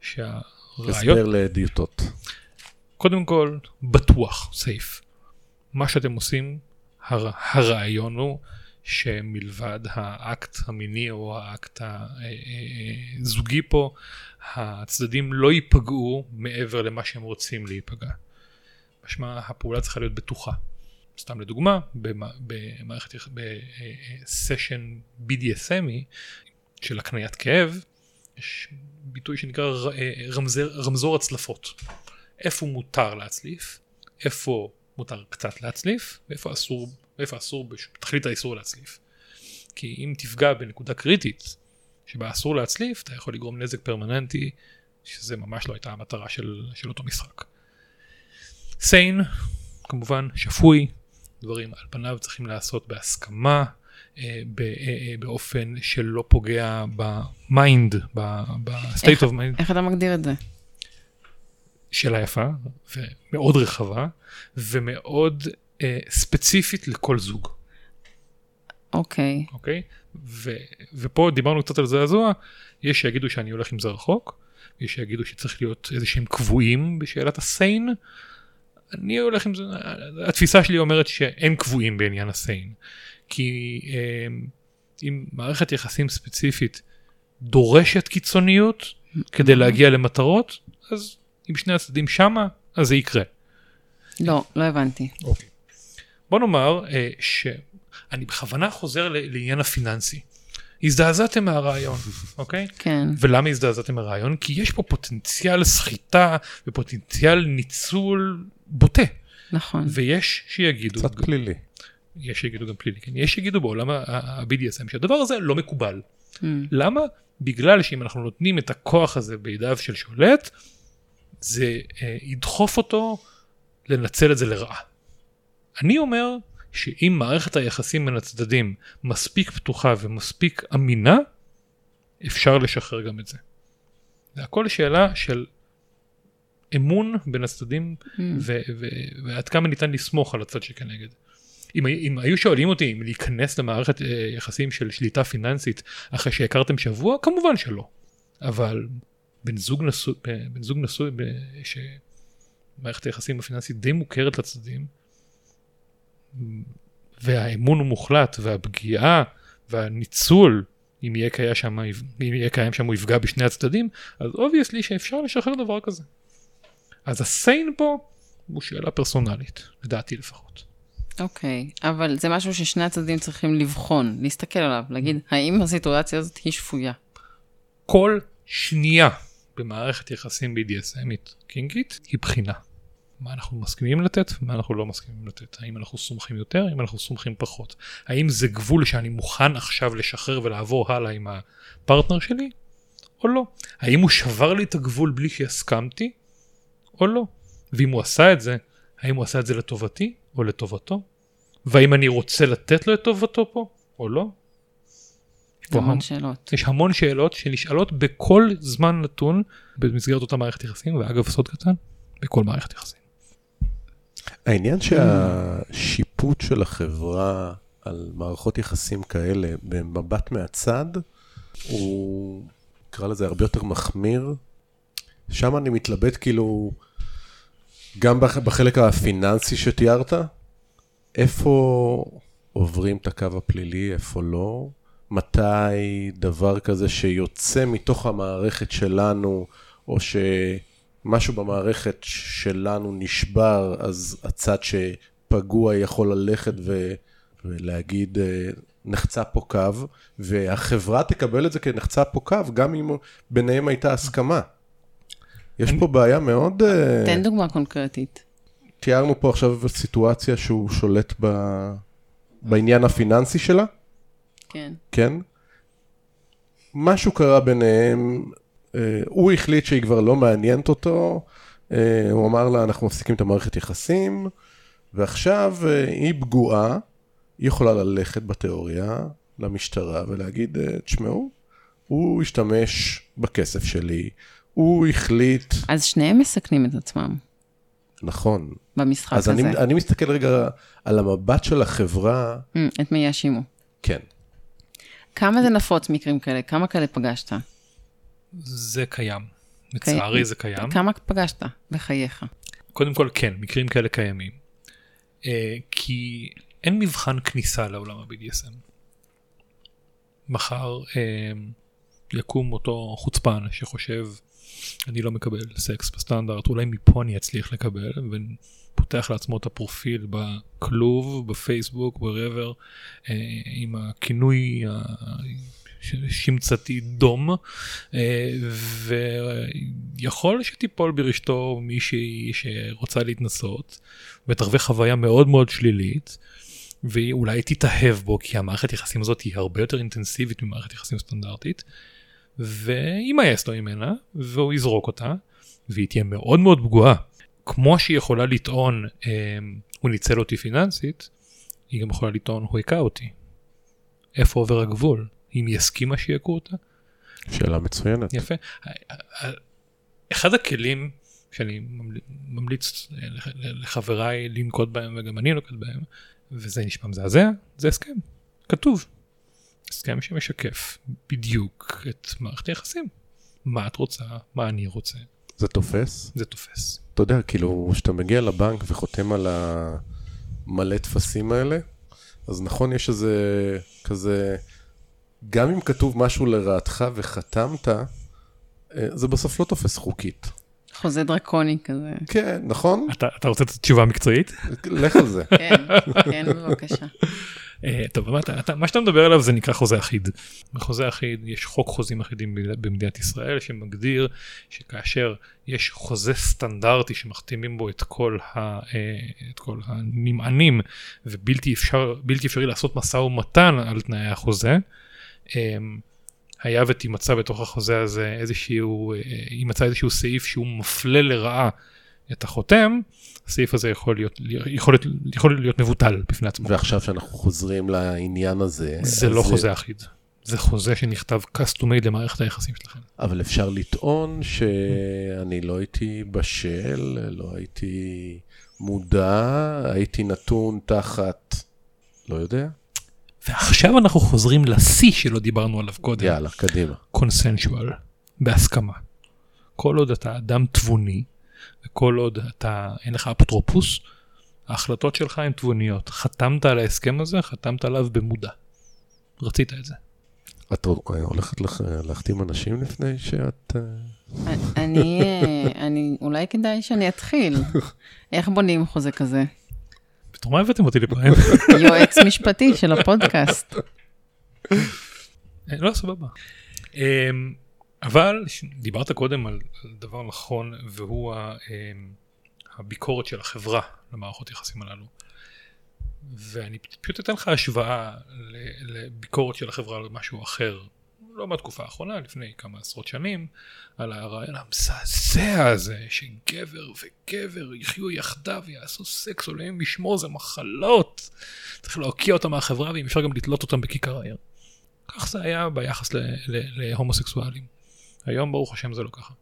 שהרעיון, הסבר לדיוטות. קודם כל, בטוח, Safe. מה שאתם עושים, הר, הרעיון הוא שמלבד האקט המיני או האקט הזוגי פה, הצדדים לא ייפגעו מעבר למה שהם רוצים להיפגע. משמע הפעולה צריכה להיות בטוחה. סתם לדוגמה, במ- במערכת, בסשן BDSMי של הקניית כאב, יש ביטוי שנקרא אה, רמזר, רמזור הצלפות. איפה מותר להצליף, איפה מותר קצת להצליף, ואיפה אסור, ואיפה אסור בתכלית האיסור להצליף. כי אם תפגע בנקודה קריטית שבה אסור להצליף, אתה יכול לגרום נזק פרמננטי, שזה ממש לא הייתה המטרה של, של אותו משחק. סיין, כמובן, שפוי, דברים על פניו צריכים להיעשות בהסכמה, אה, אה, אה, באופן שלא פוגע ב mind, איך- of mind. איך אתה מגדיר את זה? שאלה יפה ומאוד רחבה ומאוד אה, ספציפית לכל זוג, אוקיי. אוקיי? ו, ופה דיברנו קצת על זעזוע, יש שיגידו שאני הולך עם זה רחוק, יש שיגידו שצריך להיות איזה שהם קבועים בשאלת ה sane. אני הולך עם זה, התפיסה שלי אומרת שאין קבועים בעניין הסיין. כי אה, אם מערכת יחסים ספציפית דורשת קיצוניות כדי להגיע למטרות, אז אם שני הצדדים שמה, אז זה יקרה. לא, לא הבנתי. בוא נאמר אה, שאני בכוונה חוזר לעניין הפיננסי. הזדעזעתם מהרעיון, [LAUGHS] אוקיי? כן. ולמה הזדעזעתם מהרעיון? כי יש פה פוטנציאל סחיטה ופוטנציאל ניצול בוטה. נכון. ויש שיגידו, קצת פלילי. יש שיגידו גם פלילי, כן? יש שיגידו בעולם ה-BDSM שהדבר הזה לא מקובל. Mm, למה? בגלל שאם אנחנו נותנים את הכוח הזה בידיו של שולט, זה אה, ידחוף אותו לנצל את זה לרעה. אני אומר שאם מערכת היחסים בין הצדדים מספיק פתוחה ומספיק אמינה, אפשר לשחרר גם את זה. זה הכל שאלה של אמון בין הצדדים mm. ו- ו- ועד כמה ניתן לסמוך על הצד שכנגד. אם, אם היו שואלים אותי אם להיכנס למערכת אה, יחסים של שליטה פיננסית אחרי שהכרתם שבוע, כמובן שלא. אבל בן זוג נשוי, בן זוג נשוי שמערכת היחסים הפיננסית די מוכרת לצדדים, והאמון הוא מוחלט, והפגיעה והניצול, אם יהיה קיים שם, אם יהיה קיים שם הוא יפגע בשני הצדדים, אז obviously שאפשר לשחרר דבר כזה. אז ה sane פה הוא שאלה פרסונלית, לדעתי לפחות. אוקיי, אבל זה משהו ששני הצדדים צריכים לבחון, להסתכל עליו, להגיד, האם הסיטואציה הזאת היא שפויה? כל שנייה במערכת יחסים BDSMית קינקית היא בחינה. מה אנחנו מסכימים לתת ומה אנחנו לא מסכימים לתת. האם אנחנו סומכים יותר, האם אנחנו סומכים פחות. האם זה גבול שאני מוכן עכשיו לשחרר ולעבור הלאה עם הפרטנר שלי, או לא. האם הוא שבר לי את הגבול בלי שהסכמתי, או לא. ואם הוא עשה את זה, האם הוא עשה את זה לטובתי או לטובתו? והאם אני רוצה לתת לו את טובתו פה, או לא? יש המון- שאלות. יש המון שאלות שנשאלות בכל זמן נתון במסגרת אותה מערכת יחסים, ואגב סוד קטן, בכל מערכת יחסים. העניין שהשיפוט של החברה על מערכות יחסים כאלה במבט מהצד, הוא, נקרא לזה, הרבה יותר מחמיר. שם אני מתלבט כאילו, גם בח- בחלק הפיננסי שתיארת, איפה עוברים את הקו הפלילי, איפה לא, מתי דבר כזה שיוצא מתוך המערכת שלנו, או שמשהו במערכת שלנו נשבר, אז הצד שפגוע יכול ללכת ו... ולהגיד, אה, נחצה פה קו, והחברה תקבל את זה כנחצה פה קו, גם אם ביניהם הייתה הסכמה. יש פה בעיה מאוד... אה, תן דוגמה קונקרטית. תיארנו פה עכשיו סיטואציה שהוא שולט ב... בעניין הפיננסי שלה, כן. כן? משהו קרה ביניהם, הוא החליט שהיא כבר לא מעניינת אותו, אה, הוא אמר לה, אנחנו מפסיקים את המערכת יחסים, ועכשיו אה, היא פגועה, היא יכולה ללכת בתיאוריה למשטרה ולהגיד, אה, תשמעו, הוא השתמש בכסף שלי, הוא החליט, אז שניהם מסכנים את עצמם נכון. במשחק אז הזה. אני, אני מסתכל רגע על המבט של החברה, Mm, את מי יאשימו. כן. כמה זה נפוץ מקרים כאלה? כמה כאלה פגשת? זה קיים. לצערי זה קיים. כמה פגשת בחייך? קודם כל כן, מקרים כאלה קיימים. אה, כי אין מבחן כניסה לעולם ה-BDSM. מחר אה, יקום אותו חוצפן שחושב אני לא מקבל סקס בסטנדרט, אולי מפה אני אצליח לקבל, ופותח לעצמו את הפרופיל בכלוב, בפייסבוק, ברבר, אה, עם הכינוי השמצתי דום, אה, ויכול שתיפול ברשתו מישהי שרוצה להתנסות, ותחווה חוויה מאוד מאוד שלילית. והיא אולי תתאהב בו כי המערכת יחסים הזאת היא הרבה יותר אינטנסיבית ממערכת יחסים סטנדרטית וימאס לו ממנה והוא יזרוק אותה והיא תהיה מאוד מאוד פגועה. כמו שהיא יכולה לטעון אה, הוא ניצל אותי פיננסית, היא גם יכולה לטעון הוא היכה אותי. איפה עובר הגבול? אם היא הסכימה שיכו אותה? שאלה מצוינת. יפה. אחד הכלים שאני ממל- ממליץ לח- לחבריי לנקוט בהם וגם אני נוקט בהם וזה נשמע מזעזע זה הסכם כתוב. הסכם שמשקף בדיוק את מערכת היחסים. מה את רוצה מה אני רוצה זה תופס? זה תופס. אתה יודע, כאילו, כשאתה מגיע לבנק וחותם על המלא טפסים האלה, אז נכון, יש איזה כזה, גם אם כתוב משהו לרעתך וחתמת, אה, זה בסוף לא תופס חוקית. חוזה דרקוני כזה. כן, נכון? אתה, אתה רוצה את התשובה המקצועית? לך על זה. כן, כן, בבקשה. אה, טוב, מה, אתה, אתה, מה שאתה מדבר עליו זה נקרא חוזה אחיד. בחוזה אחיד יש חוק חוזים אחידים במדינת- ישראל שמגדיר שכאשר יש חוזה סטנדרטי שמחתימים בו את כל, ה, אה, את כל הנמענים ובלתי אפשר, אפשרי לעשות משא ומתן על תנאי החוזה, היה ותימצא בתוך החוזה הזה איזשהו, אה, יימצא איזשהו סעיף שהוא מפלה לרעה את החותם, הסעיף הזה יכול להיות, יכול להיות, יכול להיות מבוטל בפני עצמו. ועכשיו שאנחנו חוזרים לעניין הזה, זה לא חוזה אחיד. זה חוזה שנכתב custom made למערכת היחסים שלכם. אבל אפשר לטעון שאני לא הייתי בשל, לא הייתי מודע, הייתי נתון תחת, לא יודע. ועכשיו אנחנו חוזרים לשיא שלא דיברנו עליו קודם. יאללה, קדימה. קונסנשואל, בהסכמה. כל עוד אתה אדם תבוני, וכל עוד אתה, אין לך אפוטרופוס, ההחלטות שלך הן תבוניות. חתמת על ההסכם הזה, חתמת עליו במודע. רצית את זה. את הולכת לח- להחתים אנשים לפני שאת... אה, אני, אה, אני, אולי כדאי שאני אתחיל. איך בונים חוזה כזה? בתור מה הבאתם אותי לפה? יועץ משפטי של הפודקאסט. אה, לא, סבבה. אמ, אבל דיברת קודם על דבר נכון והוא אמ, הביקורת של החברה למערכות יחסים הללו. ואני פשוט אתן לך השוואה לביקורת של החברה על משהו אחר, לא מהתקופה האחרונה, לפני כמה עשרות שנים, על הרעיון המזעזע הזה שגבר וגבר יחיו יחדיו ויעשו סקס, אלוהים ישמור זה מחלות. צריך להוקיע אותם מהחברה ואם אפשר גם לתלות אותם בכיכר העיר. כך זה היה ביחס להומוסקסואלים. היום ברוך השם זה לא ככה.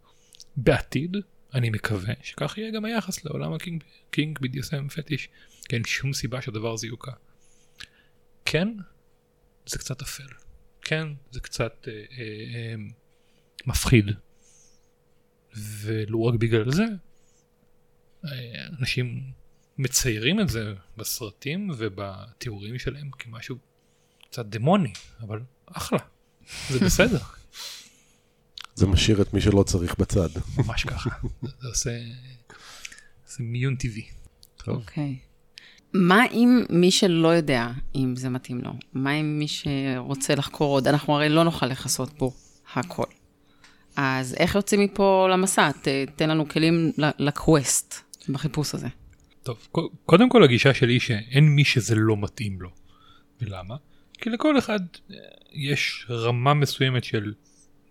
בעתיד אני מקווה שכך יהיה גם היחס לעולם הקינג קינג BDSM פטיש. כי אין שום סיבה שהדבר הזה יוקע. כן, זה קצת אפל. כן, זה קצת אה, אה, אה, מפחיד. ולו רק בגלל זה, אה, אנשים מציירים את זה בסרטים ובתיאורים שלהם כמשהו קצת דמוני, אבל אחלה, זה בסדר, [LAUGHS] זה משאיר את מי שלא צריך בצד. ממש ככה, זה עושה, זה מיון טבעי. טוב. אוקיי. מה אם מי שלא יודע אם זה מתאים לו? מה אם מי שרוצה לחקור עוד? אנחנו הרי לא נוכל לכסות פה הכל. אז איך יוצאים מפה למסע? ת, תן לנו כלים לקווסט בחיפוש הזה. טוב, קודם כל הגישה שלי היא שאין מי שזה לא מתאים לו. ולמה? כי לכל אחד אה, יש רמה מסוימת של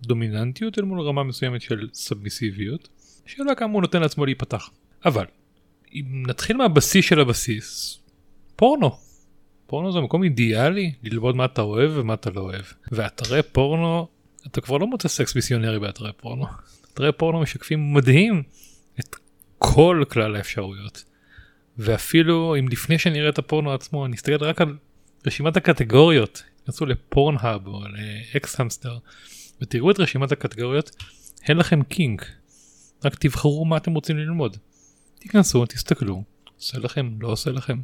דומיננטיות אל מול רמה מסוימת של סאבמיסיביות. שאלה כמה הוא נותן לעצמו להיפתח. אבל אם נתחיל מהבסיס של הבסיס, פורנו. פורנו זה מקום אידיאלי ללמוד מה אתה אוהב ומה אתה לא אוהב. ואתרי פורנו, אתה כבר לא מוצא סקס מיסיונרי באתרי פורנו. אתרי פורנו משקפים מדהים את כל כלל האפשרויות. ואפילו אם לפני שנראה את הפורנו עצמו נסתכל רק על רשימת הקטגוריות, תיכנסו ל Pornhub או ל xHamster ותראו את רשימת הקטגוריות, אין לכם קינק. רק תבחרו מה אתם רוצים ללמוד. תיכנסו, תסתכלו, עושה לכם, לא עושה לכם.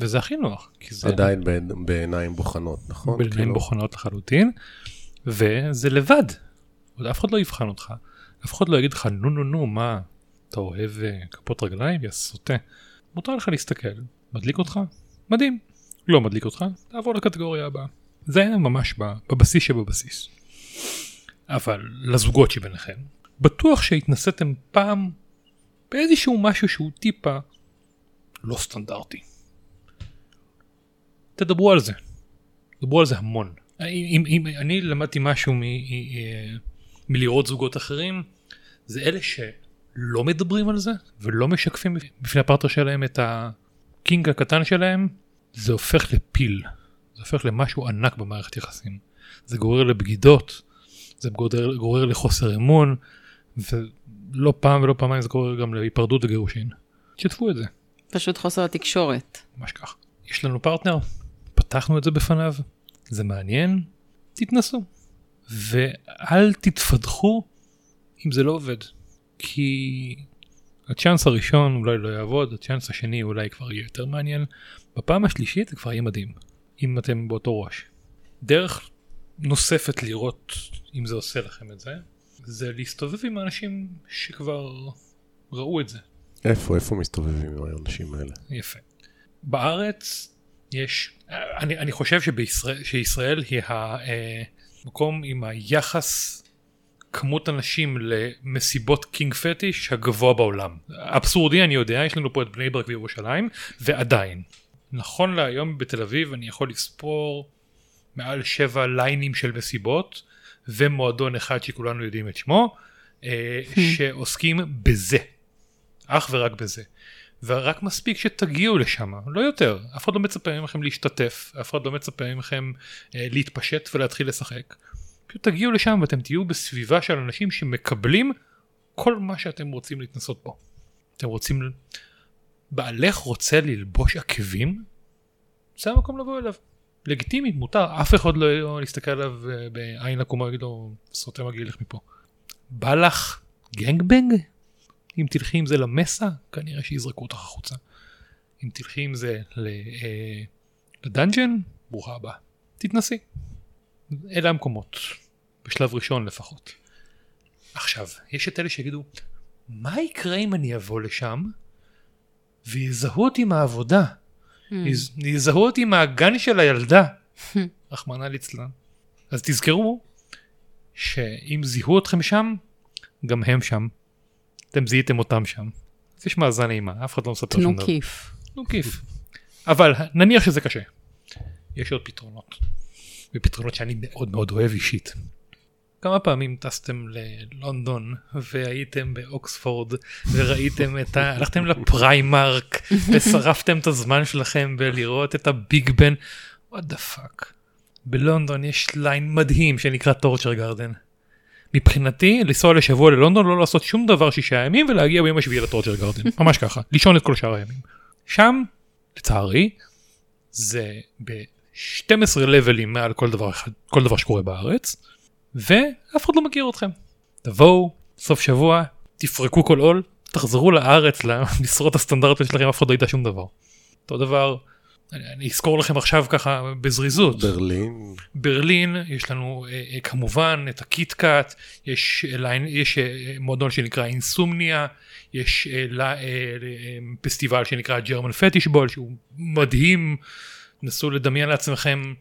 וזה הכי נוח. כי זה עדיין בעיניים בוחנות, נכון? בעיניים כאילו, בוחנות לחלוטין, וזה לבד. עוד אף אחד לא יבחן אותך, אף אחד לא יגיד לך נו נו נו מה, אתה אוהב אה, כפות רגליים? יא סוטה. מותר לך להסתכל, מדליק אותך? מדהים. לא מדליק אותך? תעבור לקטגוריה הבאה. זה ממש ב- בבסיס שבבסיס. אבל לזוגות שביניכם, בטוח שהתנסיתם פעם באיזשהו משהו שהוא טיפה לא סטנדרטי. תדברו על זה. דברו על זה המון. אם, אם, אם אני למדתי משהו מ, אה, מלראות זוגות אחרים, זה אלה שלא מדברים על זה ולא משקפים בפני הפרטנר שלהם את הקינג הקטן שלהם, זה הופך לפיל. זה הופך למשהו ענק במערכת יחסים. זה גורר לבגידות, זה גורר, גורר לחוסר אמון, ולא פעם ולא פעמיים זה גורר גם להיפרדות וגירושין. תשתפו את זה. פשוט חוסר התקשורת. ממש כך. יש לנו פרטנר, פתחנו את זה בפניו, זה מעניין, תתנסו. ואל תתפתחו אם זה לא עובד. כי הצ'אנס הראשון אולי לא יעבוד, הצ'אנס השני אולי כבר יהיה יותר מעניין, בפעם השלישית זה כבר יהיה מדהים, אם אתם באותו ראש. דרך נוספת לראות אם זה עושה לכם את זה, זה להסתובב עם האנשים שכבר ראו את זה. איפה, איפה מסתובבים עם האנשים האלה? יפה. בארץ יש, אני, אני חושב שבישראל, שישראל היא המקום עם היחס כמות אנשים למסיבות קינג פטיש הגבוה בעולם. אבסורדי אני יודע, יש לנו פה את בני ברק וירושלים, ועדיין. נכון להיום בתל אביב אני יכול לספור מעל שבע ליינים של מסיבות ומועדון אחד שכולנו יודעים את שמו אה, שעוסקים בזה. אך ורק בזה. ורק מספיק שתגיעו לשם לא יותר. אף אחד לא מצפה מכם להשתתף אף אחד לא מצפה מכם אה, להתפשט ולהתחיל לשחק. פשוט תגיעו לשם ואתם תהיו בסביבה של אנשים שמקבלים כל מה שאתם רוצים להתנסות בו. אתם רוצים בעלך רוצה ללבוש עקבים? זה המקום לבוא אליו לגיטימי מותר אף אחד לא יסתכל עליו אה, בעין עקומה ויגיד לו סוטה מגעיל לך מפה. בא לך גנגבנג? אם תלכי עם זה למסה כנראה שיזרקו אותך החוצה. אם תלכי עם זה אה, לדאנג'ן ברוכה הבאה. תתנסי. אלה המקומות בשלב ראשון לפחות. עכשיו יש את אלה שיגידו מה יקרה אם אני אבוא לשם ויזהו אותי מהעבודה. יז- יזהו אותי מהגן של הילדה, [LAUGHS] רחמנא ליצלן. אז תזכרו שאם זיהו אתכם שם, גם הם שם. אתם זיהיתם אותם שם. אז יש מאזן אימה, אף אחד לא מספר שום תנו דבר. כיף. תנו כיף. אבל נניח שזה קשה. יש עוד פתרונות. ופתרונות שאני מאוד מאוד אוהב אישית. כמה פעמים טסתם ללונדון והייתם באוקספורד וראיתם את ה... הלכתם לפריימרק [LAUGHS] ושרפתם את הזמן שלכם בלראות את הביג בן. What the fuck. בלונדון יש ליין מדהים שנקרא Torture Garden. מבחינתי לנסוע לשבוע ללונדון לא לעשות שום דבר שישה ימים ולהגיע ביום השביעי ל Torture Garden [LAUGHS] ממש ככה לישון את כל שאר הימים. שם לצערי זה ב-12 לבלים מעל כל דבר אחד כל דבר שקורה בארץ ואף אחד לא מכיר אתכם. תבואו סוף שבוע תפרקו כל עול תחזרו לארץ למשרות הסטנדרטיות שלכם אף אחד לא ידע שום דבר. אותו דבר אני, אני אזכור לכם עכשיו ככה בזריזות. ברלין, ברלין יש לנו אה, אה, כמובן את הקיט קאט יש, אה, יש אה, מועדון שנקרא אינסומניה יש אה, אה, אה, פסטיבל שנקרא German Fetish Ball שהוא מדהים נסו לדמיין לעצמכם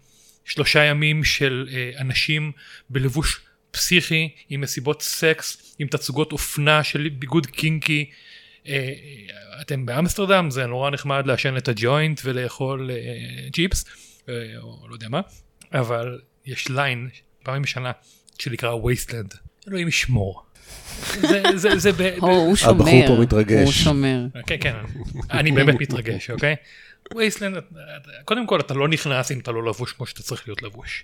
שלושה ימים של אה, אנשים בלבוש פסיכי עם מסיבות סקס עם תצוגות אופנה של ביגוד קינקי. אה, אה, אתם באמסטרדם זה נורא נחמד לעשן את הג'וינט ולאכול צ'יפס אה, או לא יודע מה אבל יש ליין פעמיים בשנה שנקרא וייסטלנד. אלוהים ישמור. זה, זה, זה, ב- [LAUGHS] הוא שומר. הבחור פה מתרגש. הוא שומר. כן, כן, אני באמת מתרגש, אוקיי? וייסלנד, קודם כל אתה לא נכנס אם אתה לא לבוש כמו שאתה צריך להיות לבוש.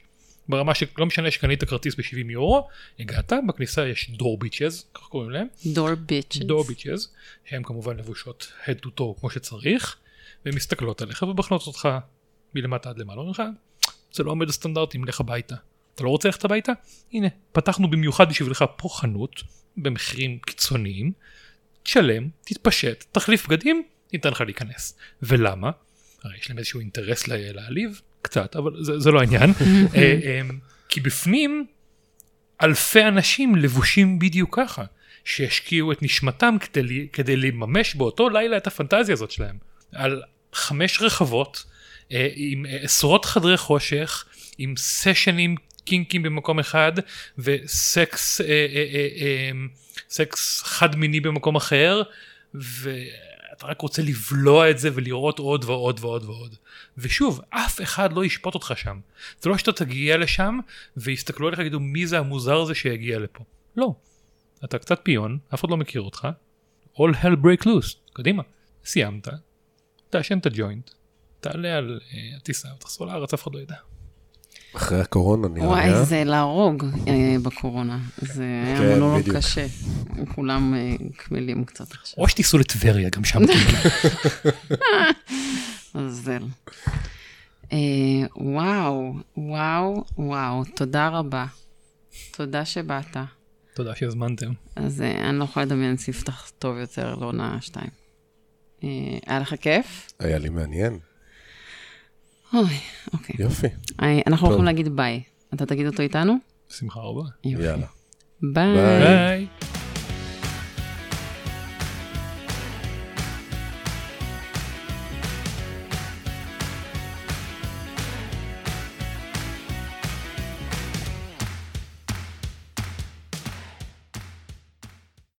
ברמה שלא משנה שקנית כרטיס ב-70 יורו, הגעת, בכניסה יש דור ביצ'ז, כך קוראים להם, דור ביצ'ס. דור ביצ'ז, שהן כמובן לבושות head to toe כמו שצריך, והן מסתכלות עליך ובחנות אותך מלמטה עד למעלה, אומרים לך, זה לא עומד בסטנדרטים, לך הביתה. אתה לא רוצה ללכת הביתה? הנה, פתחנו במיוחד בשבילך פה חנות, במחירים קיצוניים, תשלם, תתפשט, תחליף בגדים, ניתן לך להיכנס. ולמה? הרי יש להם איזשהו אינטרס להעליב, קצת, אבל זה, זה לא העניין. [LAUGHS] אה, אה, כי בפנים אלפי אנשים לבושים בדיוק ככה, שהשקיעו את נשמתם כדי, כדי לממש באותו לילה את הפנטזיה הזאת שלהם. על חמש רחבות, אה, עם אה, עשרות חדרי חושך, עם סשנים קינקים במקום אחד, וסקס אה, אה, אה, אה, סקס חד מיני במקום אחר, ואתה רק רוצה לבלוע את זה ולראות עוד ועוד ועוד ועוד. ושוב, אף אחד לא ישפוט אותך שם. זה לא שאתה תגיע לשם ויסתכלו עליך ויגידו מי זה המוזר הזה שהגיע לפה. לא. אתה קצת פיון, אף אחד לא מכיר אותך. All hell break loose, קדימה. סיימת, תעשן את הג'וינט, תעלה על אה, הטיסה ותחזור לארץ, אף אחד לא ידע. אחרי הקורונה נראה וואי? זה להרוג אה, בקורונה. זה היה כן, מונולוג. קשה. כולם אה, קמלים קצת עכשיו. או שתיסעו לטבריה, גם שם. [LAUGHS] עזל. אה, וואו, וואו, וואו, תודה רבה. תודה שבאת. תודה שהזמנתם. אז אני לא יכולה לדמיין ספתח טוב יותר לעונה 2. אה, היה לך כיף? היה לי מעניין. אוי, אוקיי. יופי, אנחנו טוב. הולכים להגיד ביי. אתה תגיד אותו איתנו? בשמחה רבה. יופי. יאללה. ביי. ביי. ביי.